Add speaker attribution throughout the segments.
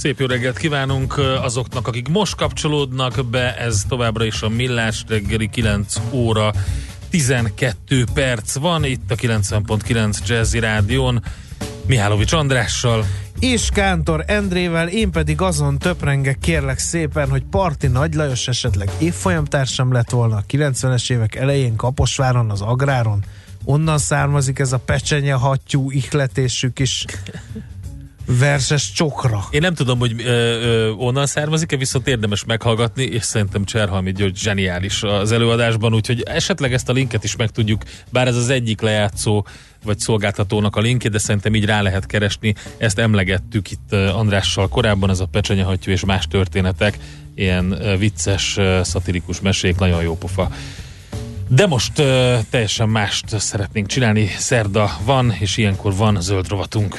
Speaker 1: Szép jó reggelt kívánunk azoknak, akik most kapcsolódnak be, ez továbbra is a Millás reggeli 9 óra 12 perc van, itt a 90.9 Jazzy Rádión, Mihálovics Andrással.
Speaker 2: És Kántor Endrével, én pedig azon töprengek kérlek szépen, hogy Parti Nagy Lajos esetleg évfolyamtársam lett volna a 90-es évek elején Kaposváron, az Agráron. Onnan származik ez a pecsenye hattyú ihletésük is verses csokra.
Speaker 1: Én nem tudom, hogy ö, ö, onnan származik-e, viszont érdemes meghallgatni, és szerintem Cserhalmi György zseniális az előadásban, úgyhogy esetleg ezt a linket is meg tudjuk, bár ez az egyik lejátszó vagy szolgáltatónak a linkje, de szerintem így rá lehet keresni. Ezt emlegettük itt Andrással korábban, ez a pecsenyehattyú és más történetek, ilyen vicces, szatirikus mesék, nagyon jó pofa. De most teljesen mást szeretnénk csinálni. Szerda van, és ilyenkor van zöld rovatunk.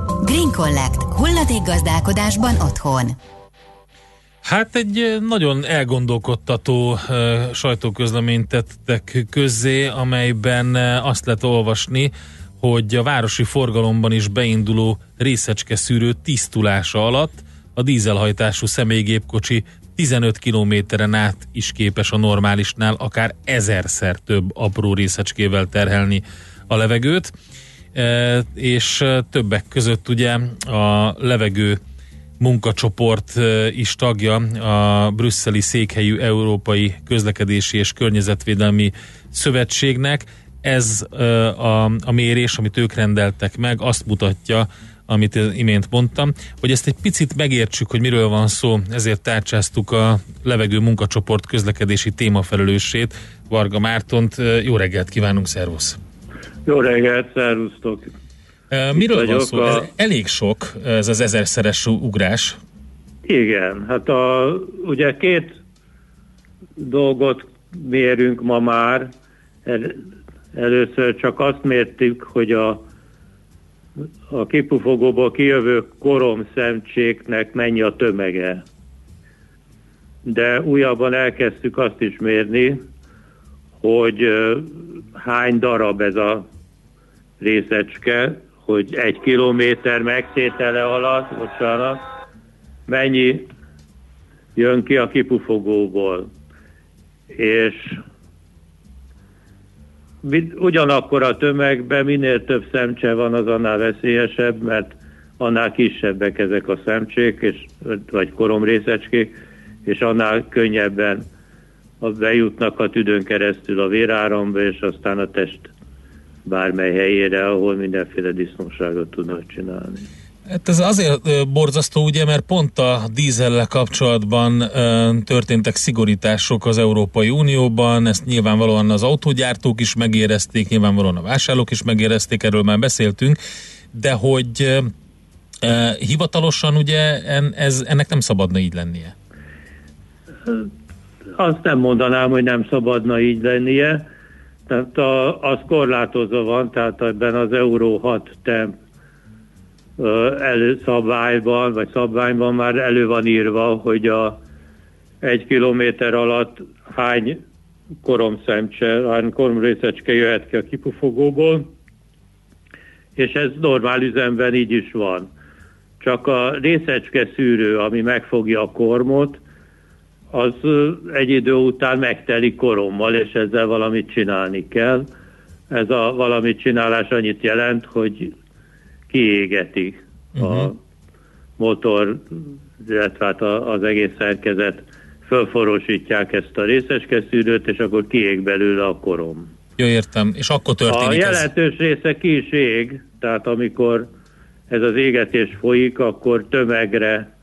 Speaker 3: Green Collect. Hulladék gazdálkodásban otthon.
Speaker 1: Hát egy nagyon elgondolkodtató uh, sajtóközleményt tettek közzé, amelyben uh, azt lehet olvasni, hogy a városi forgalomban is beinduló részecske szűrő tisztulása alatt a dízelhajtású személygépkocsi 15 kilométeren át is képes a normálisnál akár ezerszer több apró részecskével terhelni a levegőt, és többek között ugye a levegő munkacsoport is tagja a brüsszeli székhelyű Európai Közlekedési és Környezetvédelmi Szövetségnek. Ez a, a mérés, amit ők rendeltek meg, azt mutatja, amit imént mondtam, hogy ezt egy picit megértsük, hogy miről van szó, ezért tárcsáztuk a levegő munkacsoport közlekedési témafelelősét, Varga Mártont. Jó reggelt kívánunk, szervusz!
Speaker 4: Jó reggelt, szervusztok!
Speaker 1: Miről van szó? A... Ez elég sok, ez az ezerszeres ugrás.
Speaker 4: Igen, hát a, ugye két dolgot mérünk ma már. El, először csak azt mértük, hogy a, a kipufogóból kijövő koromszemcséknek mennyi a tömege. De újabban elkezdtük azt is mérni, hogy hány darab ez a részecske, hogy egy kilométer megtétele alatt, bocsánat, mennyi jön ki a kipufogóból. És ugyanakkor a tömegben minél több szemcse van, az annál veszélyesebb, mert annál kisebbek ezek a szemcsék, és, vagy koromrészecskék, és annál könnyebben bejutnak a tüdőn keresztül a véráramba, és aztán a test bármely helyére, ahol mindenféle disznóságot tudnak csinálni.
Speaker 1: Hát ez azért borzasztó, ugye, mert pont a dízellel kapcsolatban történtek szigorítások az Európai Unióban, ezt nyilvánvalóan az autógyártók is megérezték, nyilvánvalóan a vásárlók is megérezték, erről már beszéltünk, de hogy hivatalosan ugye en, ez, ennek nem szabadna így lennie.
Speaker 4: Azt nem mondanám, hogy nem szabadna így lennie, tehát a, az korlátozva van, tehát ebben az Euró 6 temp előszabályban, vagy szabványban már elő van írva, hogy a egy kilométer alatt hány koromszemcse, hány koromrészecske jöhet ki a kipufogóból, és ez normál üzemben így is van. Csak a részecske szűrő, ami megfogja a kormot, az egy idő után megtelik korommal, és ezzel valamit csinálni kell. Ez a valamit csinálás annyit jelent, hogy kiégeti uh-huh. a mhm. motor illetve hát az egész szerkezet fölforosítják ezt a részecskeszűrőt, és akkor kiég belőle a korom.
Speaker 1: Jó, értem. És akkor történik A
Speaker 4: jelentős ez. része ki is ég, tehát amikor ez az égetés folyik, akkor tömegre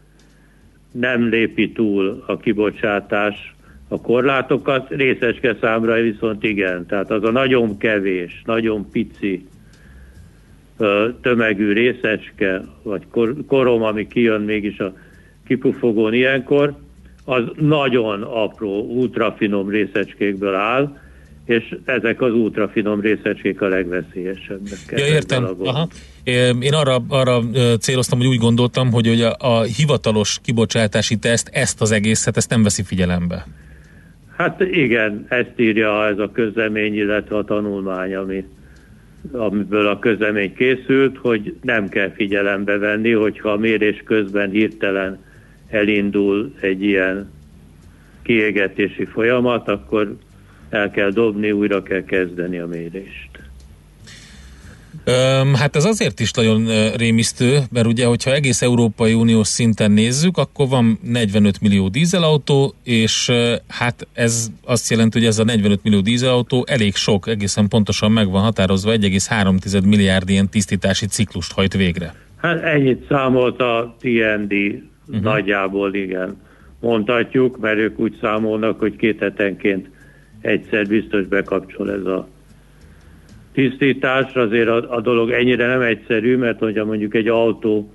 Speaker 4: nem lépi túl a kibocsátás a korlátokat, részecske számra viszont igen. Tehát az a nagyon kevés, nagyon pici tömegű részecske, vagy korom, ami kijön mégis a kipufogón ilyenkor, az nagyon apró, ultrafinom részecskékből áll, és ezek az ultrafinom részecskék a legveszélyesebbek.
Speaker 1: Ja, értem. Aha. Én arra, arra céloztam, hogy úgy gondoltam, hogy ugye a hivatalos kibocsátási teszt ezt az egészet, ezt nem veszi figyelembe.
Speaker 4: Hát igen, ezt írja ez a közlemény, illetve a tanulmány, ami, amiből a közlemény készült, hogy nem kell figyelembe venni, hogyha a mérés közben hirtelen elindul egy ilyen kiégetési folyamat, akkor el kell dobni, újra kell kezdeni a mérést.
Speaker 1: Hát ez azért is nagyon rémisztő, mert ugye, hogyha egész Európai Uniós szinten nézzük, akkor van 45 millió dízelautó, és hát ez azt jelenti, hogy ez a 45 millió dízelautó elég sok, egészen pontosan meg van határozva, 1,3 milliárd ilyen tisztítási ciklust hajt végre.
Speaker 4: Hát ennyit számolt a TND uh-huh. nagyjából, igen. Mondhatjuk, mert ők úgy számolnak, hogy két hetenként egyszer biztos bekapcsol ez a tisztítás. Azért a, a dolog ennyire nem egyszerű, mert hogyha mondjuk egy autó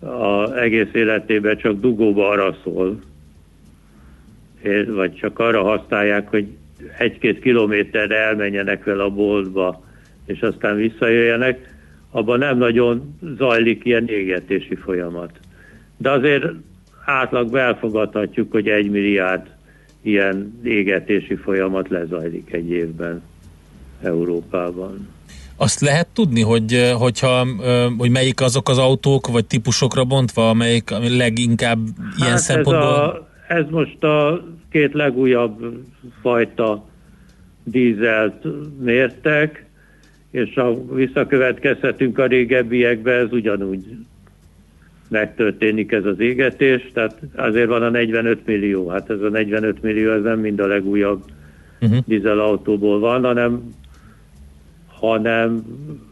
Speaker 4: a egész életében csak dugóba arra szól, vagy csak arra használják, hogy egy-két kilométerre elmenjenek vele a boltba, és aztán visszajöjjenek, abban nem nagyon zajlik ilyen égetési folyamat. De azért átlagban elfogadhatjuk, hogy egy milliárd ilyen égetési folyamat lezajlik egy évben Európában.
Speaker 1: Azt lehet tudni, hogy, hogyha, hogy melyik azok az autók, vagy típusokra bontva, amelyik leginkább ilyen hát szempontból... Ez, a,
Speaker 4: ez most a két legújabb fajta dízelt mértek, és ha visszakövetkezhetünk a régebbiekbe, ez ugyanúgy megtörténik ez az égetés, tehát azért van a 45 millió. Hát ez a 45 millió, ez nem mind a legújabb uh-huh. dízelautóból van, hanem hanem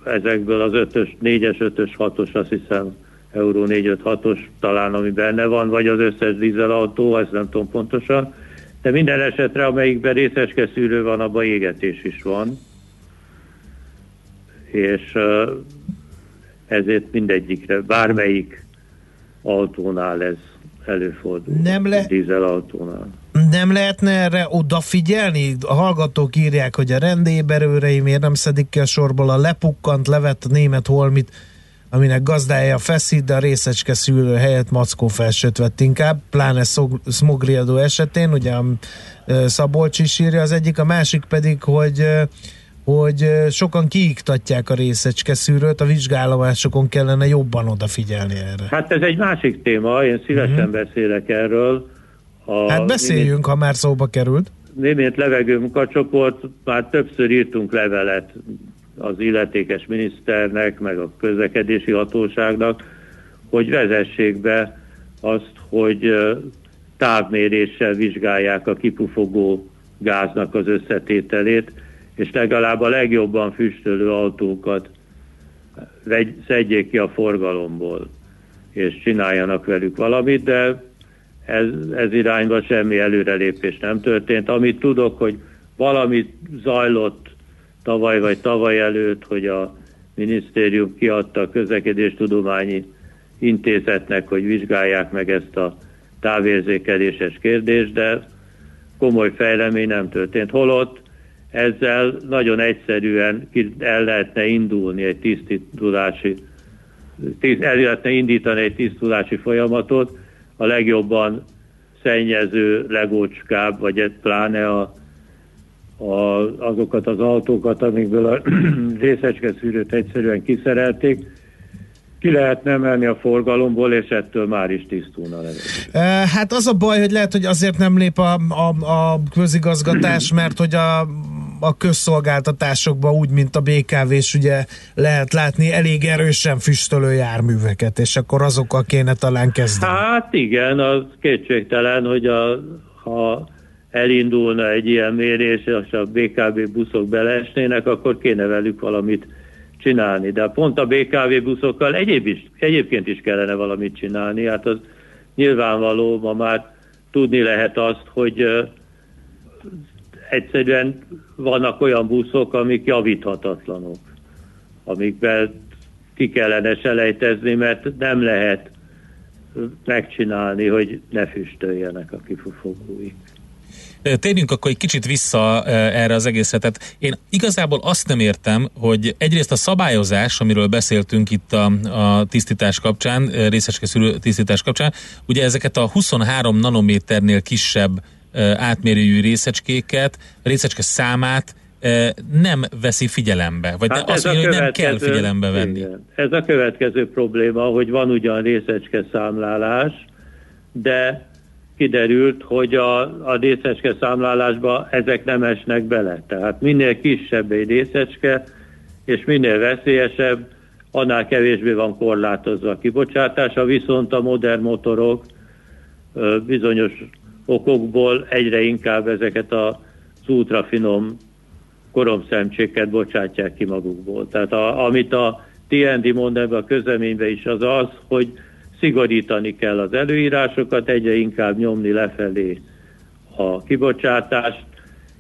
Speaker 4: ezekből az 5-ös, 4-es, 5-ös, 6-os, azt hiszem Euró 4-5-6-os talán, ami benne van, vagy az összes dízelautó, ezt nem tudom pontosan, de minden esetre, amelyikben részeske szűrő van, abban égetés is van, és ezért mindegyikre, bármelyik autónál ez előfordul. Nem le... Dízelautónál.
Speaker 2: Nem lehetne erre odafigyelni? A hallgatók írják, hogy a rendéberőrei miért nem szedik ki a sorból a lepukkant, levett német holmit, aminek gazdája feszít, de a részecske szűrő helyett mackó felsőt vett inkább, pláne smogriadó esetén, ugye Szabolcs is írja az egyik, a másik pedig, hogy hogy sokan kiiktatják a részecske szűrőt, a vizsgálomásokon kellene jobban odafigyelni erre.
Speaker 4: Hát ez egy másik téma, én szívesen uh-huh. beszélek erről.
Speaker 2: A hát beszéljünk, német, ha már szóba került.
Speaker 4: Német levegőmunkacsoport, már többször írtunk levelet az illetékes miniszternek, meg a közlekedési hatóságnak, hogy vezessék be azt, hogy távméréssel vizsgálják a kipufogó gáznak az összetételét, és legalább a legjobban füstölő autókat vegy, szedjék ki a forgalomból, és csináljanak velük valamit, de ez, ez irányba semmi előrelépés nem történt. Amit tudok, hogy valamit zajlott tavaly vagy tavaly előtt, hogy a minisztérium kiadta a közlekedéstudományi intézetnek, hogy vizsgálják meg ezt a távérzékeléses kérdést, de komoly fejlemény nem történt. Holott ezzel nagyon egyszerűen el lehetne indulni egy tisztítulási, el lehetne indítani egy tisztulási folyamatot, a legjobban szennyező, legócskább, vagy pláne a, a, azokat az autókat, amikből a részecske szűrőt egyszerűen kiszerelték, ki lehetne emelni a forgalomból, és ettől már is tisztulna
Speaker 2: levegő. Hát az a baj, hogy lehet, hogy azért nem lép a, a, a közigazgatás, mert hogy a a közszolgáltatásokban úgy, mint a BKV, és ugye lehet látni elég erősen füstölő járműveket, és akkor azokkal kéne talán kezdeni.
Speaker 4: Hát igen, az kétségtelen, hogy a, ha elindulna egy ilyen mérés, és a BKV buszok beleesnének, akkor kéne velük valamit csinálni. De pont a BKV buszokkal egyéb is, egyébként is kellene valamit csinálni. Hát az nyilvánvaló, ma már tudni lehet azt, hogy egyszerűen vannak olyan buszok, amik javíthatatlanok, amikben ki kellene selejtezni, mert nem lehet megcsinálni, hogy ne füstöljenek a kifufogóik.
Speaker 1: Térjünk akkor egy kicsit vissza erre az egészre. Tehát én igazából azt nem értem, hogy egyrészt a szabályozás, amiről beszéltünk itt a, a tisztítás kapcsán, részecske tisztítás kapcsán, ugye ezeket a 23 nanométernél kisebb átmérőjű részecskéket, részecske számát nem veszi figyelembe, vagy hát azt mondja, hogy nem kell figyelembe venni. Igen.
Speaker 4: Ez a következő probléma, hogy van ugyan részecske számlálás, de kiderült, hogy a, a részecske számlálásba ezek nem esnek bele. Tehát minél kisebb egy részecske, és minél veszélyesebb, annál kevésbé van korlátozva a kibocsátása, viszont a modern motorok bizonyos okokból egyre inkább ezeket az ultrafinom koromszemcséket bocsátják ki magukból. Tehát a, amit a TND mond ebbe a közleménybe is az az, hogy szigorítani kell az előírásokat, egyre inkább nyomni lefelé a kibocsátást,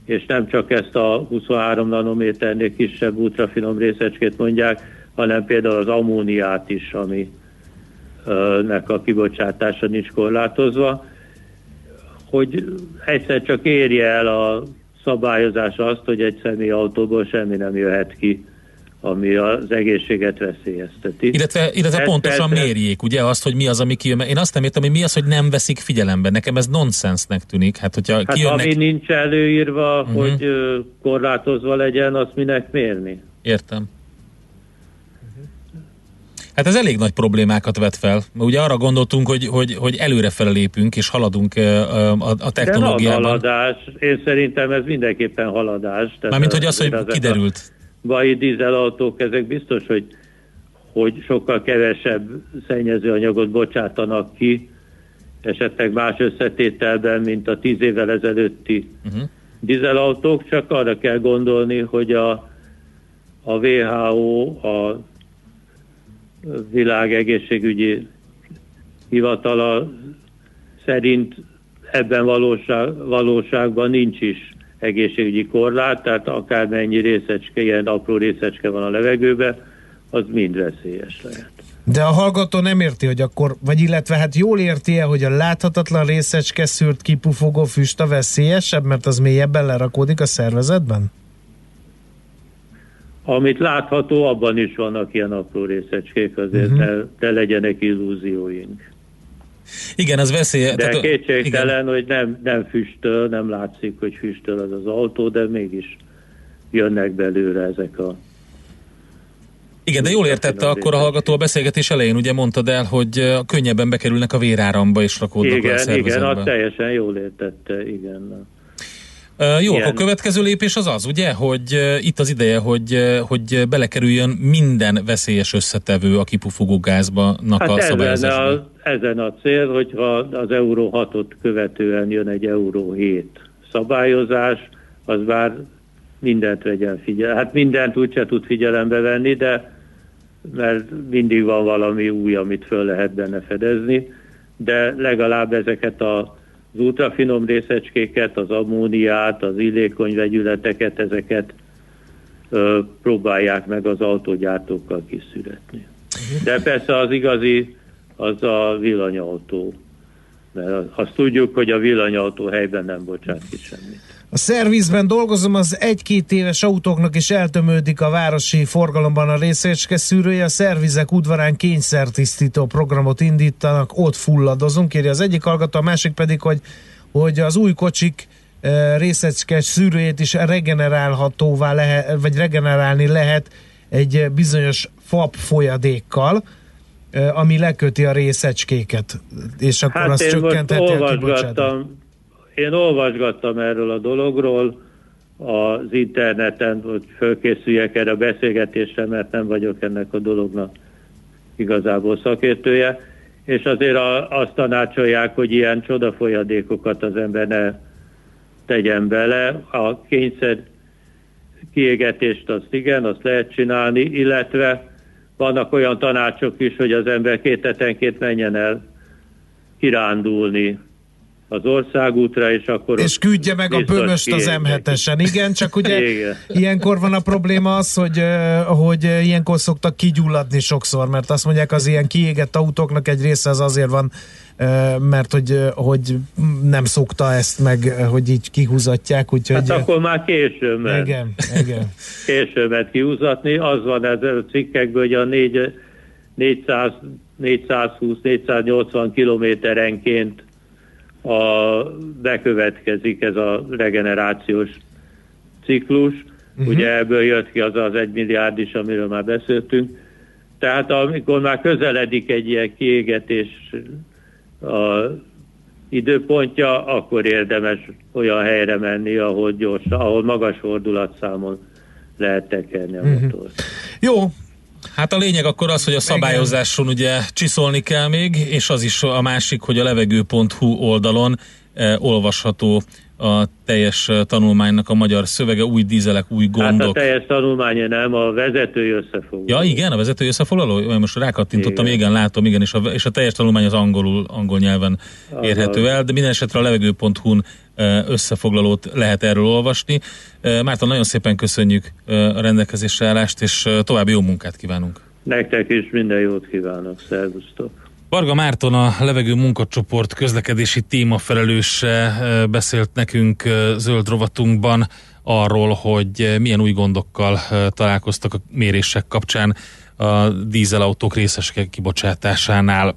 Speaker 4: és nem csak ezt a 23 nanométernél kisebb ultrafinom részecskét mondják, hanem például az ammóniát is, ami nek a kibocsátása nincs korlátozva, hogy egyszer csak érje el a szabályozás azt, hogy egy személyautóból semmi nem jöhet ki ami az egészséget veszélyezteti.
Speaker 1: Illetve, illetve pontosan persze, mérjék, ugye azt, hogy mi az, ami kijön. Én azt nem értem, hogy mi az, hogy nem veszik figyelembe. Nekem ez nonsensnek tűnik. Hát, hogyha
Speaker 4: hát
Speaker 1: kijönnek...
Speaker 4: ami nincs előírva, uh-huh. hogy korlátozva legyen, azt minek mérni?
Speaker 1: Értem. Hát ez elég nagy problémákat vet fel. Ugye arra gondoltunk, hogy, hogy, hogy előre lépünk és haladunk a, a technológiában.
Speaker 4: De haladás. Én szerintem ez mindenképpen haladás.
Speaker 1: Mármint, hogy az, hogy az kiderült
Speaker 4: bai dízelautók, ezek biztos, hogy, hogy sokkal kevesebb szennyezőanyagot bocsátanak ki, esetleg más összetételben, mint a tíz évvel ezelőtti uh-huh. dízelautók, csak arra kell gondolni, hogy a, a WHO, a világ egészségügyi hivatala szerint ebben valóság, valóságban nincs is egészségügyi korlát, tehát akármennyi részecske, ilyen apró részecske van a levegőben, az mind veszélyes lehet.
Speaker 2: De a hallgató nem érti, hogy akkor, vagy illetve hát jól érti -e, hogy a láthatatlan részecske szűrt kipufogó füst a veszélyesebb, mert az mélyebben lerakódik a szervezetben?
Speaker 4: Amit látható, abban is vannak ilyen apró részecskék, azért uh-huh. ne, ne legyenek illúzióink.
Speaker 1: Igen, az veszély.
Speaker 4: De tehát, kétségtelen, igen. hogy nem, nem füstöl, nem látszik, hogy füstöl az az autó, de mégis jönnek belőle ezek a
Speaker 1: igen, de jól értette akkor a hallgató a beszélgetés elején, ugye mondtad el, hogy könnyebben bekerülnek a véráramba és rakódnak
Speaker 4: igen,
Speaker 1: a
Speaker 4: Igen, igen, teljesen jól értette, igen.
Speaker 1: Jó, Ilyen. a következő lépés az az, ugye, hogy itt az ideje, hogy, hogy belekerüljön minden veszélyes összetevő a kipufogó gázba hát a szabályozásba.
Speaker 4: Ezen a, cél, hogyha az Euró 6-ot követően jön egy Euró 7 szabályozás, az már mindent vegyen figyel. Hát mindent úgyse tud figyelembe venni, de mert mindig van valami új, amit föl lehet benne fedezni, de legalább ezeket a az ultrafinom részecskéket, az ammóniát, az illékony vegyületeket, ezeket ö, próbálják meg az autógyártókkal kiszületni. De persze az igazi, az a villanyautó. Mert azt tudjuk, hogy a villanyautó helyben nem bocsát ki semmit.
Speaker 2: A szervizben dolgozom, az egy-két éves autóknak is eltömődik a városi forgalomban a részecske szűrője. A szervizek udvarán kényszertisztító programot indítanak, ott fulladozunk, írja az egyik hallgató, a másik pedig, hogy, hogy az új kocsik e, részecske szűrőjét is regenerálhatóvá lehet, vagy regenerálni lehet egy bizonyos fab folyadékkal, e, ami leköti a részecskéket, és akkor hát azt csökkentheti a kibocsátást
Speaker 4: én olvasgattam erről a dologról, az interneten, hogy fölkészüljek erre a beszélgetésre, mert nem vagyok ennek a dolognak igazából szakértője, és azért a, azt tanácsolják, hogy ilyen csodafolyadékokat az ember ne tegyen bele. A kényszer kiégetést azt igen, azt lehet csinálni, illetve vannak olyan tanácsok is, hogy az ember két menjen el kirándulni az országútra, és akkor...
Speaker 2: És küldje meg a bömöst az M7-esen, igen, csak ugye igen. ilyenkor van a probléma az, hogy, hogy ilyenkor szoktak kigyulladni sokszor, mert azt mondják, az ilyen kiégett autóknak egy része az azért van, mert hogy, hogy nem szokta ezt meg, hogy így kihúzatják, úgyhogy...
Speaker 4: Hát akkor már késő ment.
Speaker 2: Igen, igen.
Speaker 4: Késő ment kihúzatni, az van ez a cikkekből, hogy a 4, 400 420-480 kilométerenként a, bekövetkezik ez a regenerációs ciklus. Uh-huh. Ugye ebből jött ki az az egy milliárd is, amiről már beszéltünk. Tehát amikor már közeledik egy ilyen kiégetés a időpontja, akkor érdemes olyan helyre menni, ahol gyors, ahol magas fordulatszámon lehet tekerni a uh-huh. motort.
Speaker 1: Jó, Hát a lényeg akkor az, hogy a szabályozáson ugye csiszolni kell még, és az is a másik, hogy a levegő.hu oldalon eh, olvasható a teljes eh, tanulmánynak a magyar szövege, új dízelek, új gondok. Hát a
Speaker 4: teljes tanulmánya nem, a vezetői összefoglaló.
Speaker 1: Ja igen, a vezetői összefoglaló? Most rákattintottam, igen, igen látom, igen, és a, és a teljes tanulmány az angolul, angol nyelven érhető el, de minden esetre a levegő.hu-n összefoglalót lehet erről olvasni. Márton, nagyon szépen köszönjük a rendelkezésre állást, és további jó munkát kívánunk.
Speaker 4: Nektek is minden jót kívánok, szervusztok!
Speaker 1: Varga Márton, a levegő munkacsoport közlekedési témafelelőse beszélt nekünk zöld rovatunkban arról, hogy milyen új gondokkal találkoztak a mérések kapcsán a dízelautók részes kibocsátásánál.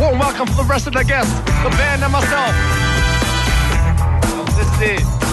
Speaker 5: Warm welcome for the rest of the guests, the band and myself. This is it.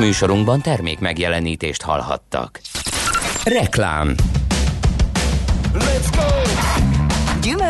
Speaker 6: Műsorunkban termék megjelenítést hallhattak. Reklám
Speaker 7: Let's go!
Speaker 8: Gyümölcs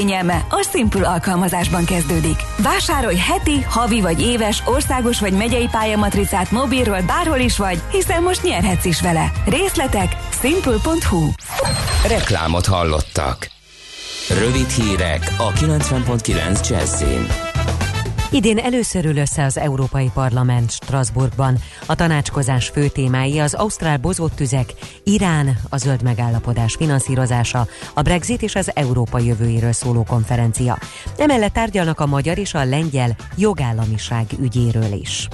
Speaker 8: kényelme a Simple alkalmazásban kezdődik. Vásárolj heti, havi vagy éves, országos vagy megyei pályamatricát mobilról bárhol is vagy, hiszen most nyerhetsz is vele. Részletek simple.hu
Speaker 6: Reklámot hallottak. Rövid hírek a 90.9 Jazzin.
Speaker 9: Idén először ül össze az Európai Parlament Strasbourgban. A tanácskozás fő témái az ausztrál bozóttüzek, Irán, a zöld megállapodás finanszírozása, a Brexit és az Európa jövőjéről szóló konferencia. Emellett tárgyalnak a magyar és a lengyel jogállamiság ügyéről is.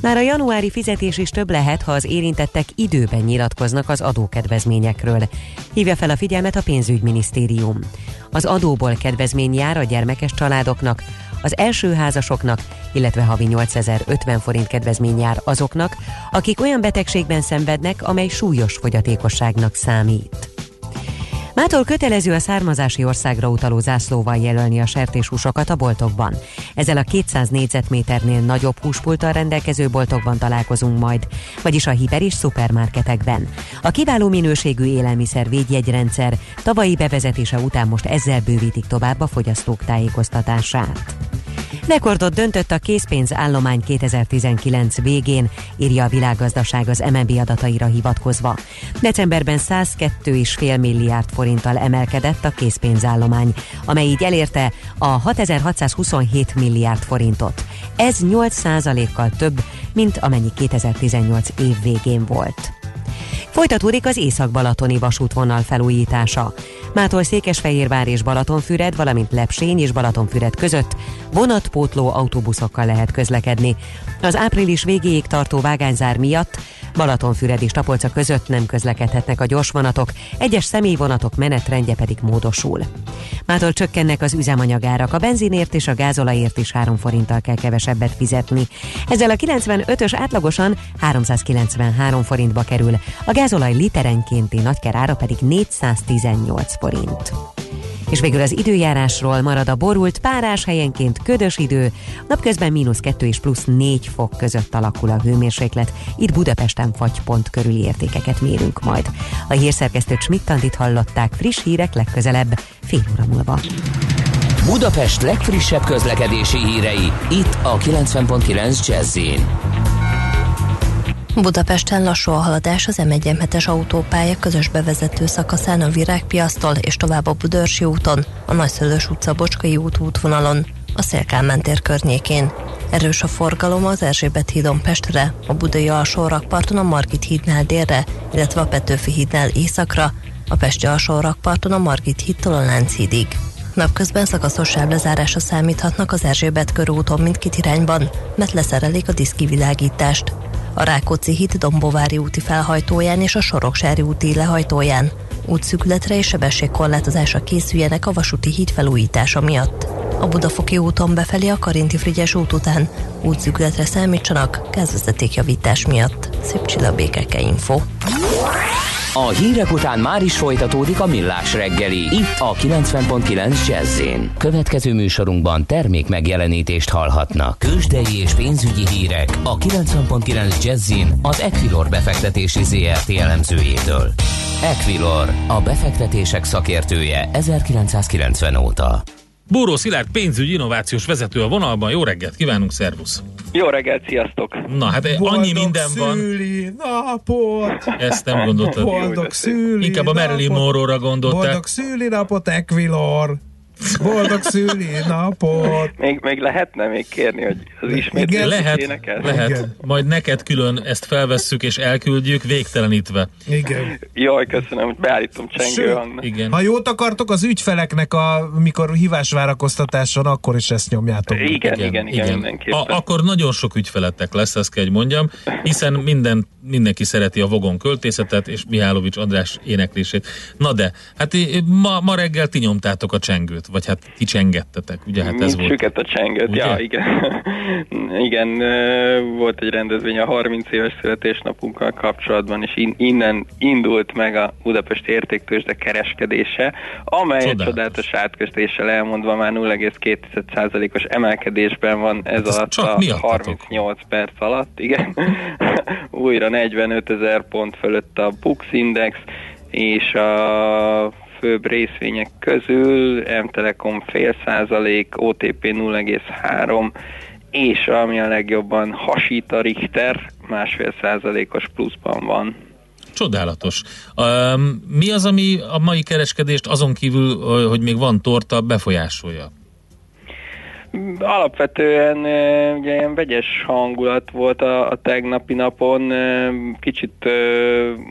Speaker 9: Már a januári fizetés is több lehet, ha az érintettek időben nyilatkoznak az adókedvezményekről. Hívja fel a figyelmet a pénzügyminisztérium. Az adóból kedvezmény jár a gyermekes családoknak, az első házasoknak, illetve havi 8050 forint kedvezmény jár azoknak, akik olyan betegségben szenvednek, amely súlyos fogyatékosságnak számít. Mától kötelező a származási országra utaló zászlóval jelölni a sertéshúsokat a boltokban. Ezzel a 200 négyzetméternél nagyobb húspulttal rendelkező boltokban találkozunk majd, vagyis a hiper és szupermarketekben. A kiváló minőségű élelmiszer védjegyrendszer tavalyi bevezetése után most ezzel bővítik tovább a fogyasztók tájékoztatását. Rekordot döntött a készpénz állomány 2019 végén, írja a világgazdaság az MNB adataira hivatkozva. Decemberben 102,5 milliárd forinttal emelkedett a készpénzállomány, amely így elérte a 6627 milliárd forintot. Ez 8%-kal több, mint amennyi 2018 év végén volt. Folytatódik az Észak-Balatoni vasútvonal felújítása. Mától Székesfehérvár és Balatonfüred, valamint Lepsény és Balatonfüred között vonatpótló autóbuszokkal lehet közlekedni. Az április végéig tartó vágányzár miatt Balatonfüred és Tapolca között nem közlekedhetnek a gyorsvonatok, egyes személyvonatok menetrendje pedig módosul. Mától csökkennek az üzemanyagárak, a benzinért és a gázolajért is 3 forinttal kell kevesebbet fizetni. Ezzel a 95-ös átlagosan 393 forintba kerül, a gázolaj literenkénti nagykerára pedig 418 forint. És végül az időjárásról marad a borult, párás helyenként ködös idő, napközben mínusz 2 és plusz 4 fok között alakul a hőmérséklet, itt Budapesten fagypont körüli értékeket mérünk majd. A hírszerkesztő Schmidt-Tandit hallották, friss hírek legközelebb, fél óra múlva.
Speaker 6: Budapest legfrissebb közlekedési hírei, itt a 90.9 jazz
Speaker 10: Budapesten lassú a haladás az M1 autópálya közös bevezető szakaszán a Virágpiasztól és tovább a Budörsi úton, a Nagyszülős utca Bocskai út útvonalon, a Szélkálmán tér környékén. Erős a forgalom az Erzsébet hídon Pestre, a Budai alsó rakparton a Margit hídnál délre, illetve a Petőfi hídnál északra, a Pesti alsó rakparton a Margit hídtól a Lánchídig. Napközben szakaszos sávlezárásra számíthatnak az Erzsébet körúton mindkét irányban, mert leszerelik a diszkivilágítást. A Rákóczi híd Dombovári úti felhajtóján és a Soroksári úti lehajtóján útszükletre és sebességkorlátozásra készüljenek a vasúti híd felújítása miatt. A Budafoki úton befelé a Karinti Frigyes út után útszükletre számítsanak gázvezetékjavítás miatt. Szép csillabékeke info.
Speaker 6: A hírek után már is folytatódik a millás reggeli, itt a 90.9 jazz Következő műsorunkban termék megjelenítést hallhatnak. Kősdei és pénzügyi hírek a 90.9 jazz az Equilor befektetési ZRT elemzőjétől. Equilor, a befektetések szakértője 1990 óta.
Speaker 1: Búró Szilárd pénzügyi innovációs vezető a vonalban. Jó reggelt, kívánunk, szervusz!
Speaker 11: Jó reggelt, sziasztok!
Speaker 1: Na hát Boldog annyi minden van.
Speaker 2: szüli napot!
Speaker 1: Ezt nem gondoltad.
Speaker 2: Boldog szüli
Speaker 1: Inkább a Marilyn
Speaker 2: napot.
Speaker 1: Monroe-ra gondoltál.
Speaker 2: Boldog szüli napot, Equilor! Boldog szülinapot!
Speaker 11: Még, még lehetne még kérni, hogy az ismétlés
Speaker 1: Lehet,
Speaker 11: énekel?
Speaker 1: lehet.
Speaker 2: Igen.
Speaker 1: Majd neked külön ezt felvesszük és elküldjük végtelenítve.
Speaker 2: Igen.
Speaker 11: Jaj, köszönöm, hogy beállítom csengő.
Speaker 1: Igen.
Speaker 2: Ha jót akartok, az ügyfeleknek, a, mikor hívásvárakoztatáson, akkor is ezt nyomjátok.
Speaker 11: Igen, igen, igen, mindenképpen.
Speaker 1: A, akkor nagyon sok ügyfeletek lesz, ezt kell, hogy mondjam, hiszen minden, mindenki szereti a Vogon költészetet és Mihálovics András éneklését. Na de, hát ma, ma reggel ti nyomtátok a csengőt, vagy hát ti csengettetek, ugye? Hát ez volt.
Speaker 11: Süket a csengőt,
Speaker 1: Ugye?
Speaker 11: ja, igen. igen, volt egy rendezvény a 30 éves születésnapunkkal kapcsolatban, és in, innen indult meg a Budapesti értéktősde kereskedése, amely
Speaker 1: Csodálatos.
Speaker 11: csodálatos átköstéssel elmondva már 0,2%-os emelkedésben van ez
Speaker 1: Hát
Speaker 11: alatt a
Speaker 1: miattatok.
Speaker 11: 38 perc alatt, igen. Újra 45 ezer pont fölött a Bux Index, és a főbb részvények közül M-Telekom fél százalék, OTP 0,3 és ami a legjobban hasít a Richter, másfél százalékos pluszban van.
Speaker 1: Csodálatos. Mi az, ami a mai kereskedést azon kívül, hogy még van torta, befolyásolja?
Speaker 11: Alapvetően ugye ilyen vegyes hangulat volt a, a tegnapi napon, kicsit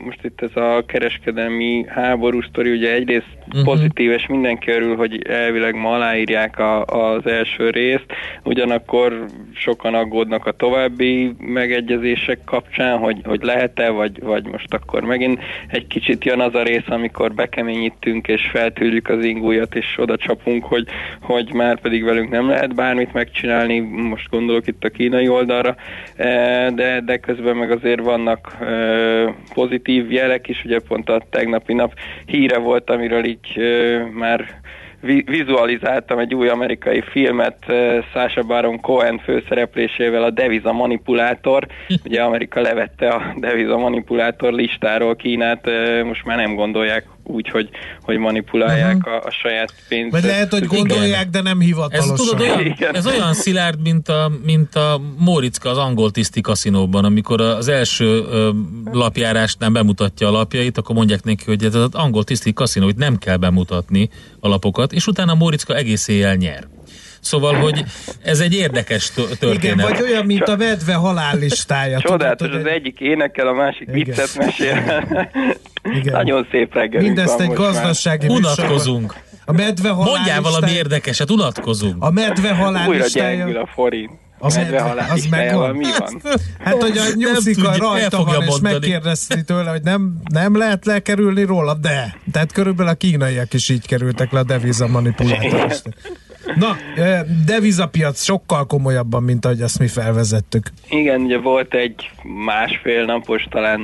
Speaker 11: most itt ez a kereskedelmi háború sztori, ugye egyrészt
Speaker 1: Mhm.
Speaker 11: pozitív, és mindenki örül, hogy elvileg ma aláírják a, az első részt, ugyanakkor sokan aggódnak a további megegyezések kapcsán, hogy, hogy lehet-e, vagy, vagy most akkor megint egy kicsit jön az a rész, amikor bekeményítünk, és feltűrjük az ingújat, és oda csapunk, hogy, hogy már pedig velünk nem lehet bármit megcsinálni, most gondolok itt a kínai oldalra, eh, de, de közben meg azért vannak eh, pozitív jelek is, ugye pont a tegnapi nap híre volt, amiről így eh, már vi- vizualizáltam egy új amerikai filmet Sasha Baron Cohen főszereplésével a deviza manipulátor. Ugye Amerika levette a deviza manipulátor listáról Kínát, most már nem gondolják úgy, hogy, hogy manipulálják a, a saját pénzt.
Speaker 2: Vagy lehet, hogy gondolják, de nem
Speaker 1: Ez,
Speaker 2: hivatalosan.
Speaker 1: tudod, olyan, ez olyan szilárd, mint a, mint a Móriczka az angol tiszti kaszinóban, amikor az első ö, lapjárásnál bemutatja a lapjait, akkor mondják neki, hogy ez az angol tiszti kaszinó, hogy nem kell bemutatni a lapokat, és utána Móriczka egész éjjel nyer. Szóval, hogy ez egy érdekes tö- történet.
Speaker 2: Igen, vagy olyan, mint a medve halállistája.
Speaker 11: Csodálatos,
Speaker 2: Tudod,
Speaker 11: az
Speaker 2: hogy
Speaker 11: egyik énekel, a másik
Speaker 2: Igen.
Speaker 11: viccet mesél.
Speaker 2: Igen.
Speaker 11: Nagyon szép reggelünk
Speaker 2: Mindezt egy gazdasági
Speaker 1: Unatkozunk.
Speaker 2: A medve
Speaker 1: Mondjál valami érdekeset, unatkozunk.
Speaker 2: A medve
Speaker 11: Újra
Speaker 2: halállistája.
Speaker 11: gyengül a forint.
Speaker 2: Az,
Speaker 11: Medve
Speaker 2: az megvan.
Speaker 11: mi van?
Speaker 2: Hát, hogy a nyuszika rajta van, és
Speaker 1: mondani.
Speaker 2: megkérdezti tőle, hogy nem, nem lehet lekerülni róla, de. Tehát körülbelül a kínaiak is így kerültek le a deviza manipulátorosnak. Na, devizapiac sokkal komolyabban, mint ahogy azt mi felvezettük.
Speaker 11: Igen, ugye volt egy másfél napos talán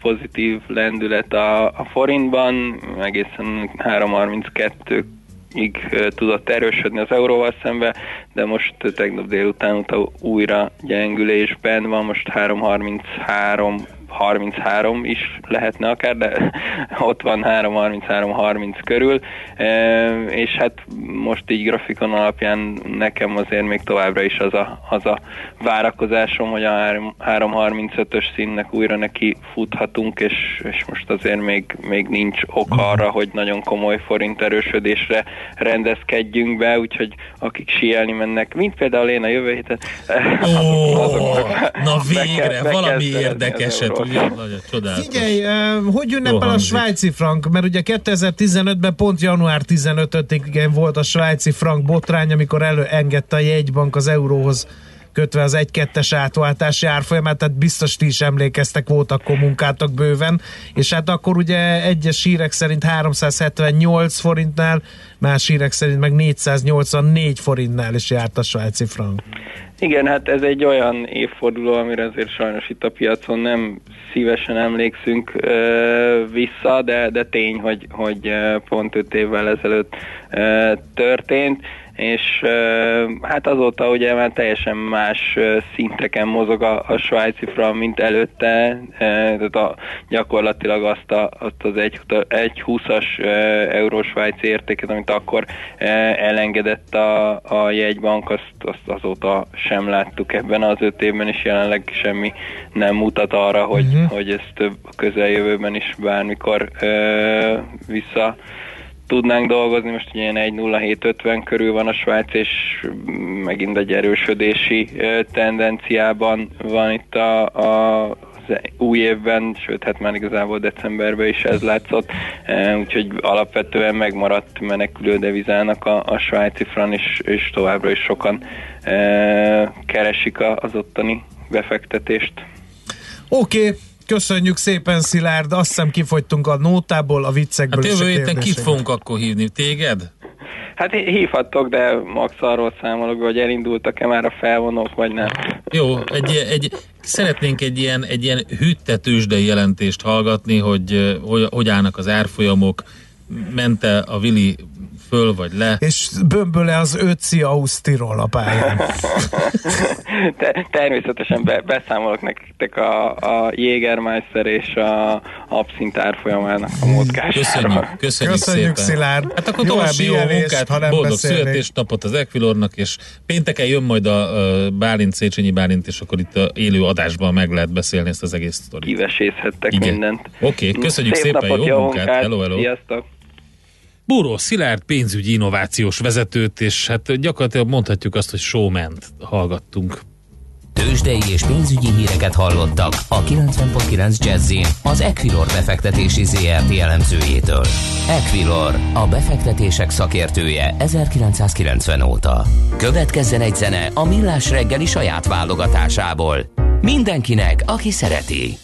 Speaker 11: pozitív lendület a, a forintban, egészen 3.32 ig tudott erősödni az euróval szembe, de most tegnap délután óta újra gyengülésben van, most 3.33 33 is lehetne akár, de ott van 3-33-30 körül, és hát most így grafikon alapján nekem azért még továbbra is az a, az a várakozásom, hogy a 3.35-ös színnek újra neki futhatunk, és, és most azért még, még nincs ok arra, hogy nagyon komoly forint erősödésre rendezkedjünk be, úgyhogy akik sielni mennek, mint például én a jövő héten,
Speaker 1: Ó,
Speaker 11: azoknak
Speaker 1: na
Speaker 11: be kell-
Speaker 1: végre,
Speaker 11: be
Speaker 1: valami érdekeset. Ugye? Nagyon csodálatos.
Speaker 2: Figyelj, hogy ünnepel
Speaker 1: Jó
Speaker 2: a svájci frank? Mert ugye 2015-ben pont január 15-ig volt a svájci frank botrány, amikor előengedte a jegybank az euróhoz kötve az 1-2-es átváltási árfolyamát, tehát biztos ti is emlékeztek, volt akkor munkátok bőven, és hát akkor ugye egyes hírek szerint 378 forintnál, más hírek szerint meg 484 forintnál is járt a svájci frank.
Speaker 11: Igen, hát ez egy olyan évforduló, amire azért sajnos itt a piacon nem szívesen emlékszünk ö, vissza, de, de tény, hogy, hogy pont öt évvel ezelőtt ö, történt, és hát azóta ugye már teljesen más szinteken mozog a, a svájci frank, mint előtte, tehát a, gyakorlatilag azt, a, azt az 1,20-as euró svájci értéket, amit akkor elengedett a, a jegybank, azt, azt azóta sem láttuk ebben az öt évben, és jelenleg semmi nem mutat arra, hogy, uh-huh. hogy ez több a közeljövőben is bármikor vissza tudnánk dolgozni, most ugye ilyen 1.07.50 körül van a Svájc, és megint egy erősödési tendenciában van itt a, a új évben, sőt, hát már igazából decemberben is ez látszott, úgyhogy alapvetően megmaradt menekülő devizának a, a svájci fran, és, és továbbra is sokan keresik az ottani befektetést.
Speaker 2: Oké, okay. Köszönjük szépen, Szilárd. Azt hiszem kifogytunk a nótából, a viccekből.
Speaker 1: Hát jövő héten kit fogunk akkor hívni? Téged?
Speaker 11: Hát hívhattok, de max arról számolok, hogy elindultak-e már a felvonók, vagy nem.
Speaker 1: Jó, egy, egy, szeretnénk egy ilyen, egy ilyen hüttetősdei jelentést hallgatni, hogy, hogy hogy állnak az árfolyamok, mente a Vili föl vagy le.
Speaker 2: És bömböle az ötci Ausztirol a pályán.
Speaker 11: Te, természetesen be, beszámolok nektek a, a Jägermeister és a abszint árfolyamának a mozgásáról.
Speaker 1: Köszönjük, köszönjük, köszönjük szépen.
Speaker 2: Szilárd.
Speaker 1: Hát akkor további jó munkát, ha boldog születésnapot az Equilornak, és pénteken jön majd a, a Bálint, Széchenyi Bálint, és akkor itt a élő adásban meg lehet beszélni ezt az egész sztorit.
Speaker 11: Kivesészhettek Igen. mindent.
Speaker 1: Oké, okay, köszönjük Szép szépen, napot, jó, jó munkát. munkát. Hello, hello.
Speaker 11: Sziasztok.
Speaker 1: Búró Szilárd pénzügyi innovációs vezetőt, és hát gyakorlatilag mondhatjuk azt, hogy showment hallgattunk.
Speaker 6: Tőzsdei és pénzügyi híreket hallottak a 90.9 jazz az Equilor befektetési ZRT elemzőjétől. Equilor, a befektetések szakértője 1990 óta. Következzen egy zene a Millás reggeli saját válogatásából. Mindenkinek, aki szereti.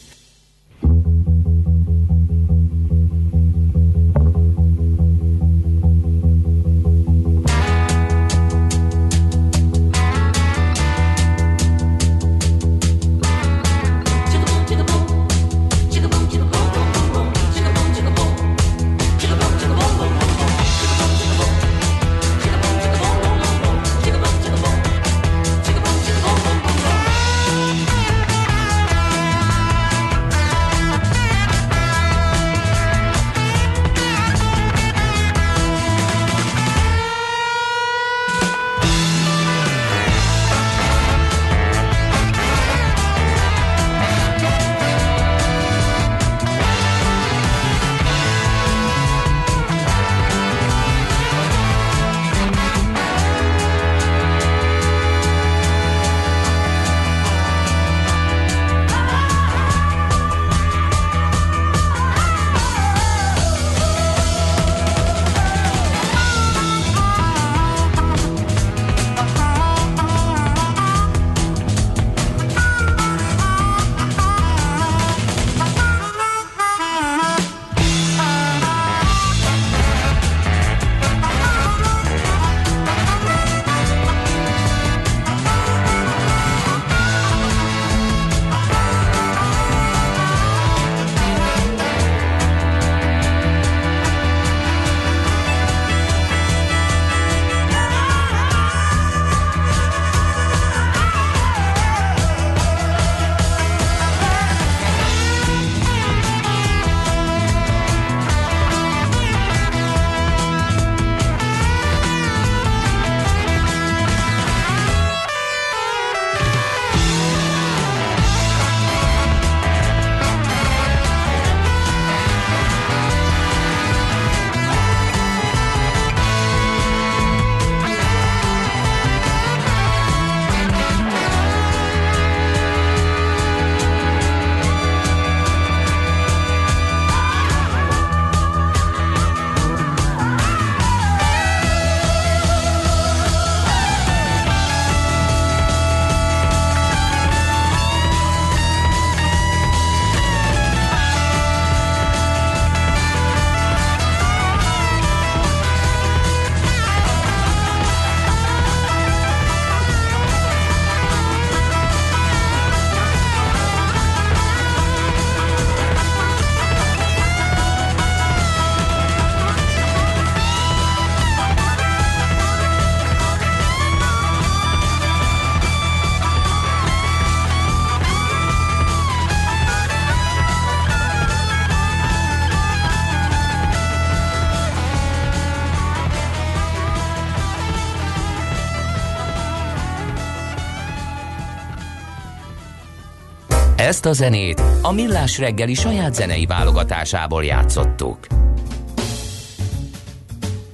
Speaker 6: Ezt a zenét a Millás reggeli saját zenei válogatásából játszottuk.